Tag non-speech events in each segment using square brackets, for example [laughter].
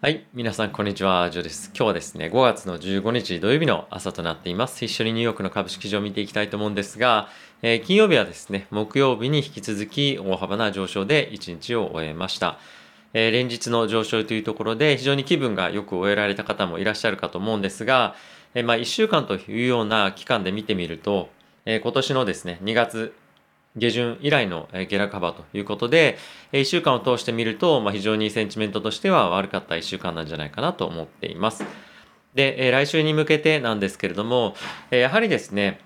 はい。皆さん、こんにちは。ジョです。今日はですね、5月の15日土曜日の朝となっています。一緒にニューヨークの株式市場を見ていきたいと思うんですが、えー、金曜日はですね、木曜日に引き続き大幅な上昇で1日を終えました。えー、連日の上昇というところで非常に気分がよく終えられた方もいらっしゃるかと思うんですが、えー、まあ1週間というような期間で見てみると、え今年のですね、2月下旬以来の下落幅ということで、1週間を通してみると、まあ、非常にセンチメントとしては悪かった1週間なんじゃないかなと思っています。で、来週に向けてなんですけれども、やはりですね、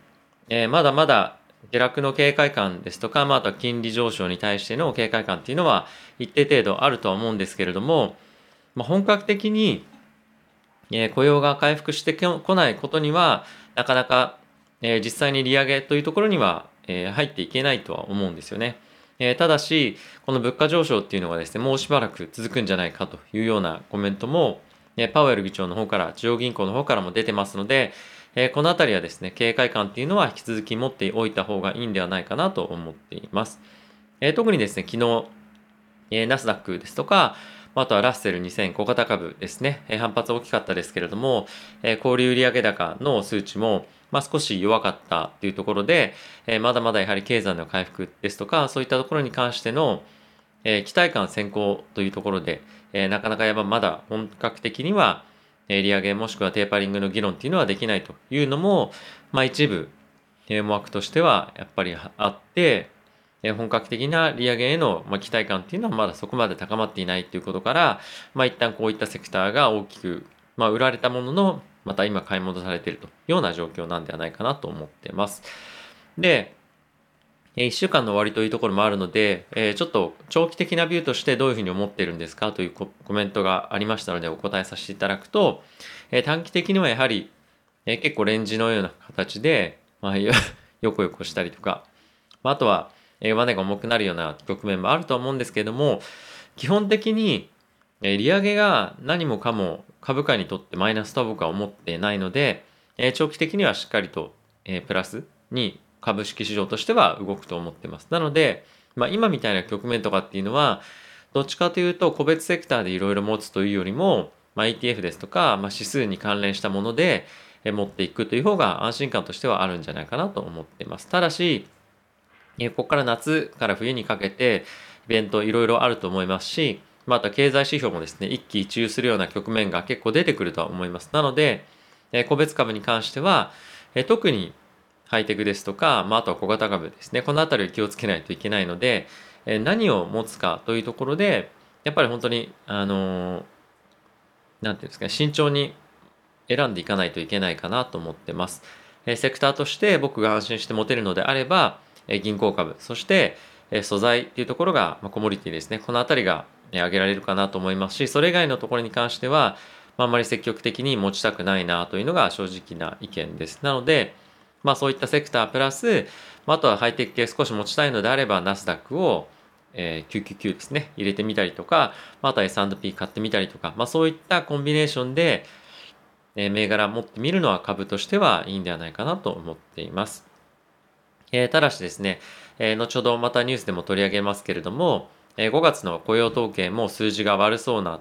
まだまだ下落の警戒感ですとか、まあ、あとは金利上昇に対しての警戒感っていうのは一定程度あるとは思うんですけれども、まあ、本格的に雇用が回復してこないことには、なかなか実際に利上げというところにはえー、入っていけないとは思うんですよね。えー、ただし、この物価上昇っていうのがですね、もうしばらく続くんじゃないかというようなコメントも、え、パウエル議長の方から、中央銀行の方からも出てますので、え、このあたりはですね、警戒感っていうのは引き続き持っておいた方がいいんではないかなと思っています。え、特にですね、昨日、え、ナスダックですとか、あとはラッセル2000小型株ですね、え、反発大きかったですけれども、え、小売売上高の数値も、まあ、少し弱かったというところで、えー、まだまだやはり経済の回復ですとか、そういったところに関しての、えー、期待感先行というところで、えー、なかなかやっぱまだ本格的には、えー、利上げもしくはテーパリングの議論っていうのはできないというのも、まあ、一部、えー、思惑としてはやっぱりあって、本格的な利上げへの、期待感っていうのはまだそこまで高まっていないということから、まあ、一旦こういったセクターが大きく、まあ、売られたものの、また今買い戻されているというような状況なんではないかなと思ってます。で、1週間の終わりというところもあるので、えちょっと長期的なビューとしてどういうふうに思っているんですかというコメントがありましたのでお答えさせていただくと、え短期的にはやはり、え結構レンジのような形で、まあ、[laughs] よこよこしたりとか、あとは、えー、ネが重くなるような局面もあると思うんですけれども、基本的に、え利上げが何もかも株価にとってマイナスと僕は思ってないので、え長期的にはしっかりと、えプラスに株式市場としては動くと思ってます。なので、まあ、今みたいな局面とかっていうのは、どっちかというと個別セクターでいろいろ持つというよりも、まあ、ETF ですとか、まあ、指数に関連したもので持っていくという方が安心感としてはあるんじゃないかなと思ってます。ただし、ここから夏から冬にかけてイベントいろいろあると思いますし、また経済指標もですね、一喜一憂するような局面が結構出てくるとは思います。なので、え個別株に関しては、え特にハイテクですとか、まあ、あとは小型株ですね、このあたりを気をつけないといけないので、え何を持つかというところで、やっぱり本当に、あの、なんていうんですかね、慎重に選んでいかないといけないかなと思ってます。えセクターとして僕が安心して持てるのであれば、え銀行株、そして、え素材っていうところが、まあ、コモディティですね、このあたりが上げられるかなと思いますし、それ以外のところに関しては、あんまり積極的に持ちたくないなというのが正直な意見です。なので、まあそういったセクタープラス、あとはハイテク系少し持ちたいのであれば、ナスダックを、えー、999ですね、入れてみたりとか、また S&P 買ってみたりとか、まあそういったコンビネーションで、えー、銘柄持ってみるのは株としてはいいんではないかなと思っています。えー、ただしですね、えー、後ほどまたニュースでも取り上げますけれども、え5月の雇用統計も数字が悪そうな、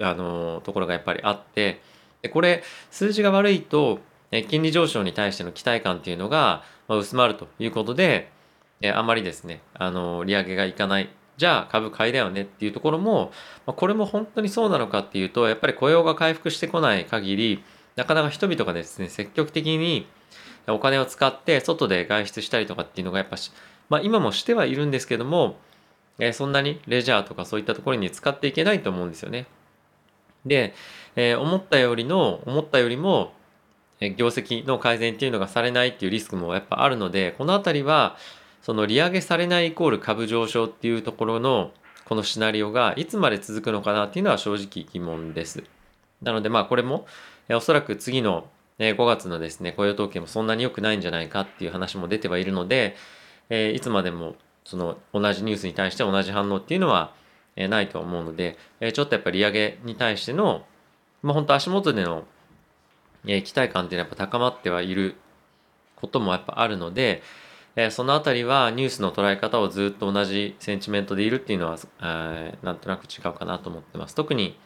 あのところがやっぱりあってでこれ数字が悪いと、え金利上昇に対しての期待感っていうのが、ま薄まるということで、えあんまりですね、あの利上げがいかない。じゃあ株買いだよねっていうところも、まこれも本当にそうなのかっていうとやっぱり雇用が回復してこない限りなかなか人々がですね積極的にお金を使って外で外出したりとかっていうのがやっぱし、まあ、今もしてはいるんですけどもえ、そんなにレジャーとかそういったところに使っていけないと思うんですよね。で、え、思ったよりの、思ったよりも、え業績の改善っていうのがされないっていうリスクもやっぱあるので、このあたりは、その利上げされないイコール株上昇っていうところの、このシナリオがいつまで続くのかなっていうのは正直疑問です。なのでまあこれも、えおそらく次の5月のですね、雇用統計もそんなに良くないんじゃないかっていう話も出てはいるので、えいつまでもその同じニュースに対して同じ反応っていうのは、ないと思うので、ちょっとやっぱり利上げに対しての、まあ、本当足元での、期待感っていうのはやっぱ高まってはいることもやっぱあるので、そのあたりはニュースの捉え方をずっと同じセンチメントでいるっていうのは、なんとなく違うかなと思ってます。特に、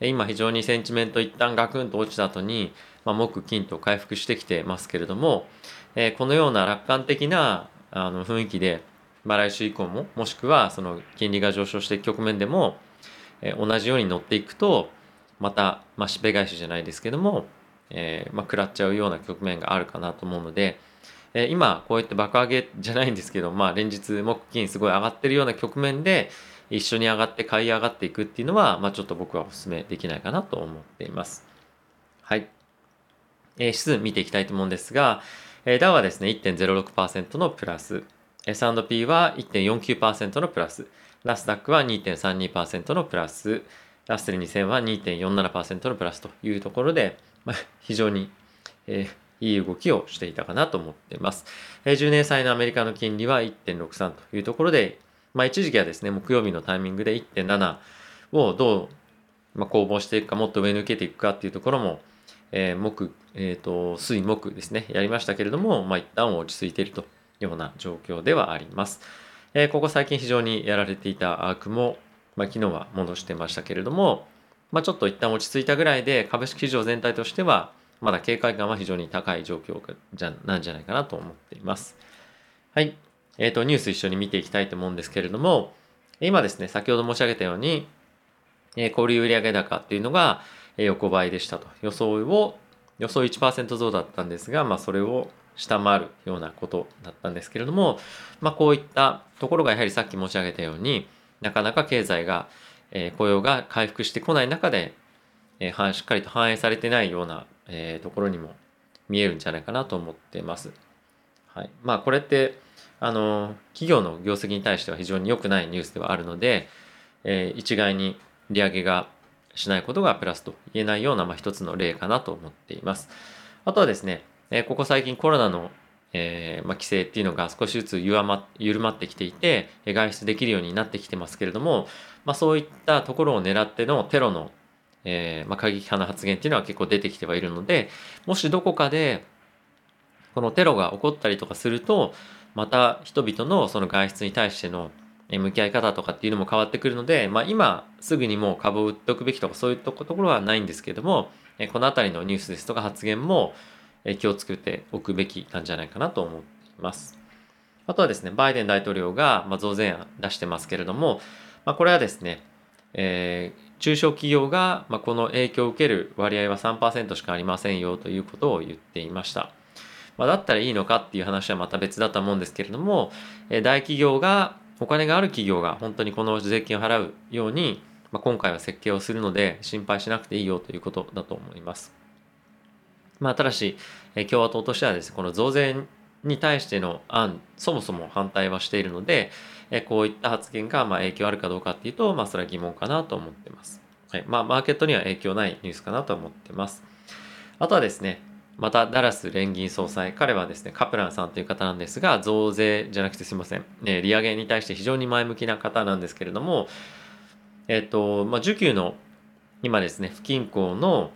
今非常にセンチメント一旦ガクンと落ちた後に、まあ、木金と回復してきてますけれども、え、このような楽観的なあの雰囲気で、まあ、来週以降ももしくはその金利が上昇していく局面でも、えー、同じように乗っていくとまた、まあ、しべ返しじゃないですけども、えーまあ、食らっちゃうような局面があるかなと思うので、えー、今こうやって爆上げじゃないんですけど、まあ、連日木金すごい上がってるような局面で一緒に上がって買い上がっていくっていうのは、まあ、ちょっと僕はお勧めできないかなと思っています。はい。えー、指数見ていきたいと思うんですが、えー、ダウはですね、1.06%のプラス、S&P は1.49%のプラス、ナスダックは2.32%のプラス、ラッセル2000は2.47%のプラスというところで、まあ、非常に、えー、いい動きをしていたかなと思っています。えー、10年債のアメリカの金利は1.63というところで、まあ、一時期はですね、木曜日のタイミングで1.7をどう、まあ、攻防していくか、もっと上抜けていくかっていうところも、えー、木、えっ、ー、と、水木ですね、やりましたけれども、まあ、一旦落ち着いているとような状況ではあります。え、ここ最近非常にやられていたアークも、まあ、昨日は戻してましたけれども、まあ、ちょっと一旦落ち着いたぐらいで株式市場全体としてはまだ警戒感は非常に高い状況じゃなんじゃないかなと思っています。はい。えっ、ー、と、ニュース一緒に見ていきたいと思うんですけれども、今ですね、先ほど申し上げたように、えー、小売売上高っていうのが横ばいでしたと。予想を、予想1%増だったんですが、まあ、それを下回るようなことだったんですけれども、まあ、こういったところがやはりさっき申し上げたように、なかなか経済が、えー、雇用が回復してこない中で、えー、しっかりと反映されてないような、えー、ところにも見えるんじゃないかなと思ってます。はい。まあこれって、あの、企業の業績に対しては非常に良くないニュースではあるので、えー、一概に利上げがしないことがプラスと言えないような、まあ、一つの例かなと思っています。あとはですね、え、ここ最近コロナのえー、まあ、規制っていうのが少しずつ緩ま緩まってきていて外出できるようになってきてますけれども、まあ、そういったところを狙ってのテロの、えー、まあ、過激派な発言っていうのは結構出てきてはいるのでもしどこかでこのテロが起こったりとかするとまた人々のその外出に対しての向き合い方とかっていうのも変わってくるので、まあ、今すぐにもう株を売っておくべきとかそういうところはないんですけれどもこの辺りのニュースですとか発言も気をつけておくべきなんじゃないかなと思っています。あとはですね、バイデン大統領が増税案出してますけれども、まあ、これはですね、えー、中小企業がこの影響を受ける割合は3%しかありませんよということを言っていました。まあ、だったらいいのかっていう話はまた別だと思うんですけれども、え大企業が、お金がある企業が本当にこの税金を払うように、まあ、今回は設計をするので心配しなくていいよということだと思います。まあ、ただし、え共和党としてはですね、この増税に対しての案、そもそも反対はしているので、えこういった発言がま影響あるかどうかっていうと、まあ、それは疑問かなと思ってます。はい。まあ、マーケットには影響ないニュースかなと思ってます。あとはですね、またダラス連銀総裁、彼はですね、カプランさんという方なんですが、増税じゃなくてすいません、ね、利上げに対して非常に前向きな方なんですけれども、えっ、と、まあ、需給の今ですね、不均衡の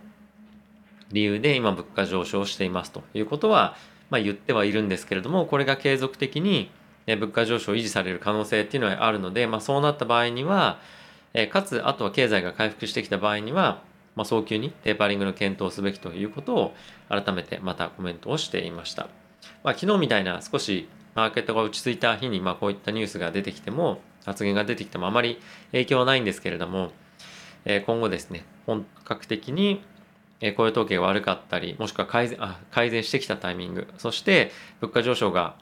理由で今物価上昇していますということは、まあ、言ってはいるんですけれどもこれが継続的に物価上昇を維持される可能性っていうのはあるので、まあ、そうなった場合にはかつあとは経済が回復してきた場合には、まあ、早急にテーパリングの検討すべきということを改めてまたコメントをしていました、まあ、昨日みたいな少しマーケットが落ち着いた日に、まあ、こういったニュースが出てきても発言が出てきてもあまり影響はないんですけれども今後ですね本格的にえ雇用統計が悪かったり、もしくは改善あ改善してきたタイミング、そして物価上昇が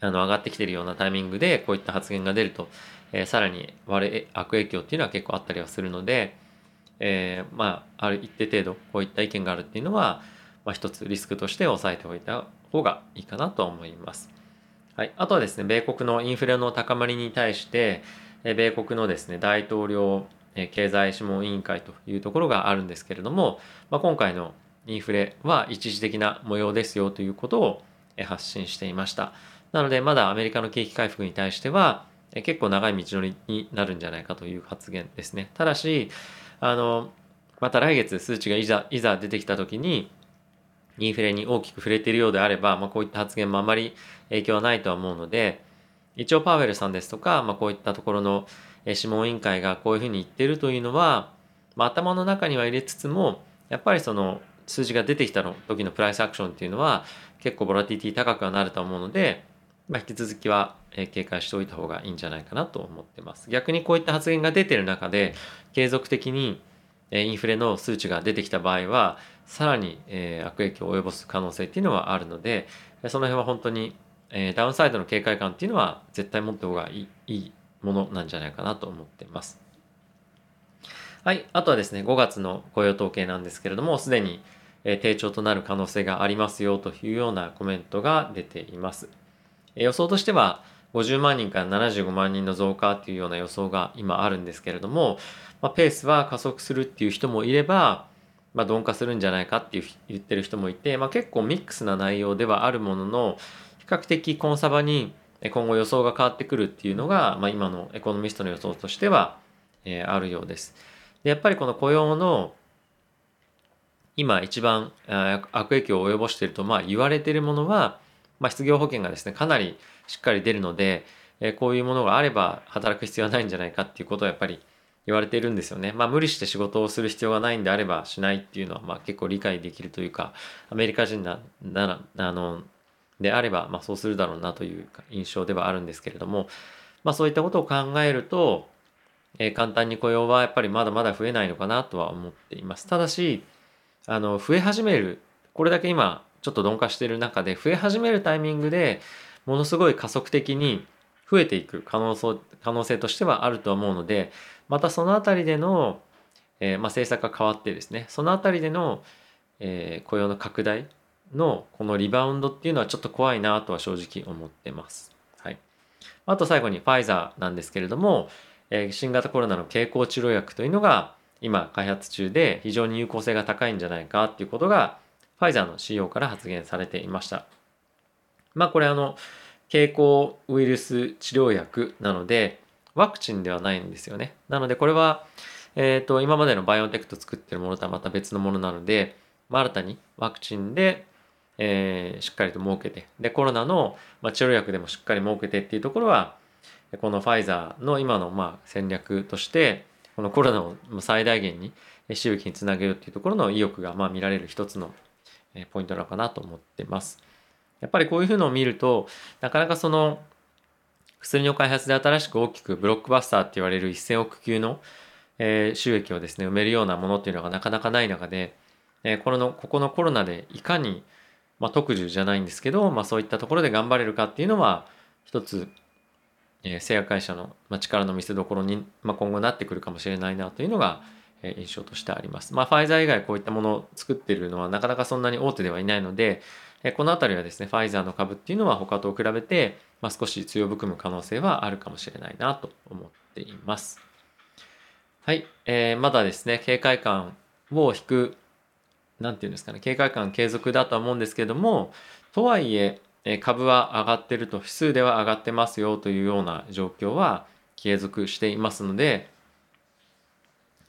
あの上がってきているようなタイミングでこういった発言が出ると、えー、さらに悪悪影響っていうのは結構あったりはするので、えー、まあ、ある一定程度こういった意見があるっていうのは、まあ、一つリスクとして抑えておいた方がいいかなと思います。はい、あとはですね、米国のインフレの高まりに対して、米国のですね、大統領経済諮問委員会というところがあるんですけれども、まあ、今回のインフレは一時的な模様ですよということを発信していました。なのでまだアメリカの景気回復に対しては結構長い道のりになるんじゃないかという発言ですね。ただし、あの、また来月数値がいざいざ出てきた時にインフレに大きく触れているようであれば、まあ、こういった発言もあまり影響はないとは思うので一応パウエルさんですとか、まあ、こういったところの諮問委員会がこういうふうに言ってるというのは、まあ、頭の中には入れつつもやっぱりその数字が出てきたの時のプライスアクションっていうのは結構ボラティティ高くはなると思うので、まあ、引き続きは警戒しておいた方がいいんじゃないかなと思ってます。逆にこういった発言が出てる中で継続的にインフレの数値が出てきた場合はさらに悪影響を及ぼす可能性っていうのはあるのでその辺は本当にダウンサイドの警戒感っていうのは絶対持った方がいいいいものなんじゃないかなと思ってます。はい。あとはですね、5月の雇用統計なんですけれども、すでに低調となる可能性がありますよというようなコメントが出ています。予想としては、50万人から75万人の増加っていうような予想が今あるんですけれども、まあ、ペースは加速するっていう人もいれば、まあ、鈍化するんじゃないかっていう言ってる人もいて、まあ、結構ミックスな内容ではあるものの比較的コンサバに今後予想が変わってくるっていうのが、まあ、今のエコノミストの予想としては、えー、あるようです。でやっぱりこの雇用の今一番悪影響を及ぼしているとまあ言われているものは、まあ、失業保険がですねかなりしっかり出るので、えー、こういうものがあれば働く必要はないんじゃないかっていうことはやっぱり言われているんですよね。まあ無理して仕事をする必要がないんであればしないっていうのはまあ結構理解できるというかアメリカ人なならあのであればまあそうするだろうなという印象ではあるんですけれども、まあ、そういったことを考えるとえー、簡単に雇用はやっぱりまだまだ増えないのかなとは思っています。ただし、あの、増え始める、これだけ今ちょっと鈍化している中で、増え始めるタイミングでものすごい加速的に増えていく可能性可能性としてはあると思うので、またそのあたりでの、えー、まあ、政策が変わってですね、そのあたりでの、えー、雇用の拡大のこのリバウンドっていうのはちょっと怖いなとは正直思ってます。はい。あと最後にファイザーなんですけれども、え新型コロナの経口治療薬というのが今開発中で非常に有効性が高いんじゃないかっていうことがファイザーの CEO から発言されていました。まあこれあの経口ウイルス治療薬なのでワクチンではないんですよね。なのでこれは、えっ、ー、と今までのバイオテクト作ってるものとはまた別のものなので、まあ、新たにワクチンで、えー、しっかりと設けてでコロナの、まあ、治療薬でもしっかり設けてっていうところはこのファイザーの今のまあ戦略としてこのコロナを最大限に収益につなげるっていうところの意欲がまあ見られる一つのポイントなのかなと思ってます。やっぱりこういうふうのを見るとなかなかその薬の開発で新しく大きくブロックバスターって言われる1000億級の収益をですね埋めるようなものっていうのがなかなかない中でこのここのコロナでいかに、まあ、特需じゃないんですけど、まあ、そういったところで頑張れるかっていうのは一つえー製薬会社の、ま力の見せどころに、ま今後なってくるかもしれないなというのが、え印象としてあります。まあ、ファイザー以外こういったものを作ってるのはなかなかそんなに大手ではいないので、えこの辺りはですね、ファイザーの株っていうのは他と比べて、まあ、少し強含む可能性はあるかもしれないなと思っています。はい、えー、まだですね、警戒感を引く、なんていうんですかね、警戒感継続だとは思うんですけども、とはいえ、株は上がってると指数では上がってますよというような状況は継続していますので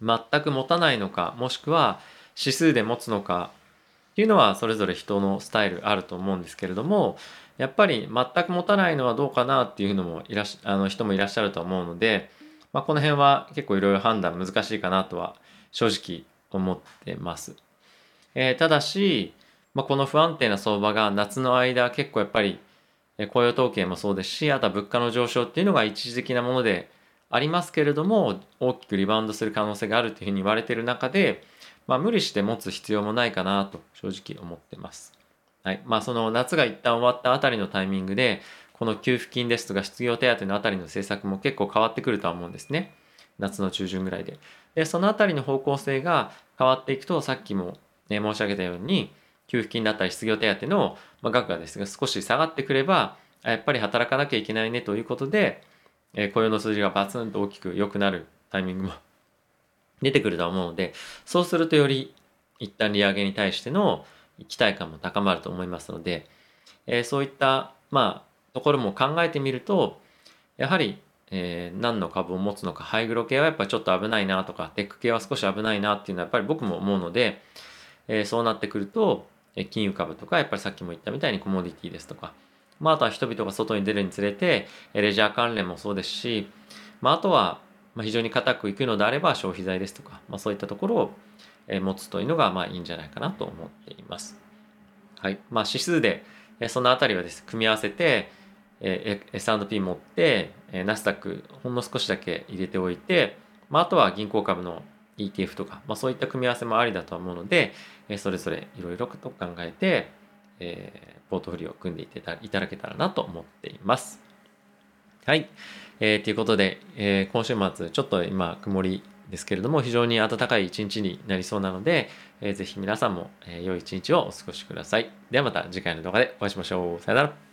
全く持たないのかもしくは指数で持つのかっていうのはそれぞれ人のスタイルあると思うんですけれどもやっぱり全く持たないのはどうかなっていうのもいらしあの人もいらっしゃると思うので、まあ、この辺は結構いろいろ判断難しいかなとは正直思ってます。えー、ただしまあ、この不安定な相場が夏の間結構やっぱり雇用統計もそうですしあとは物価の上昇っていうのが一時的なものでありますけれども大きくリバウンドする可能性があるというふうに言われている中で、まあ、無理して持つ必要もないかなと正直思ってます。はいまあ、その夏が一旦終わったあたりのタイミングでこの給付金ですとか失業手当のあたりの政策も結構変わってくるとは思うんですね。夏の中旬ぐらいで。で、そのあたりの方向性が変わっていくと、さっきも、ね、申し上げたように、給付金だったり失業手当のま額がですが少し下がってくればやっぱり働かなきゃいけないねということで、え雇用の数字がバツンと大きく良くなるタイミングも [laughs] 出てくると思うのでそうするとより一旦利上げに対しての期待感も高まると思いますので、えそういったまあところも考えてみるとやはり、えー、何の株を持つのかハイグロ系はやっぱりちょっと危ないなとかテック系は少し危ないなっていうのはやっぱり僕も思うので、えー、そうなってくるとえ金融株とか、やっぱりさっきも言ったみたいにコモディティですとか、まあ、あとは人々が外に出るにつれて、レジャー関連もそうですし、まあ、あとは、まあ、非常に硬くいくのであれば消費財ですとか、まあ、そういったところをえ持つというのがまあいいんじゃないかなと思っています。はいまあ、指数でえそのあたりはです、ね、組み合わせてえ S&P 持ってナスダックほんの少しだけ入れておいて、まあ、あとは銀行株の ETF とか、まあ、そういった組み合わせもありだと思うのでえそれぞれいろいろと考えて、えー、ポートフォリオを組んでいただけたらなと思っています。はい。えー、ということで、えー、今週末、ちょっと今、曇りですけれども、非常に暖かい一日になりそうなので、えー、ぜひ皆さんも、えー、良い一日をお過ごしください。ではまた次回の動画でお会いしましょう。さよなら。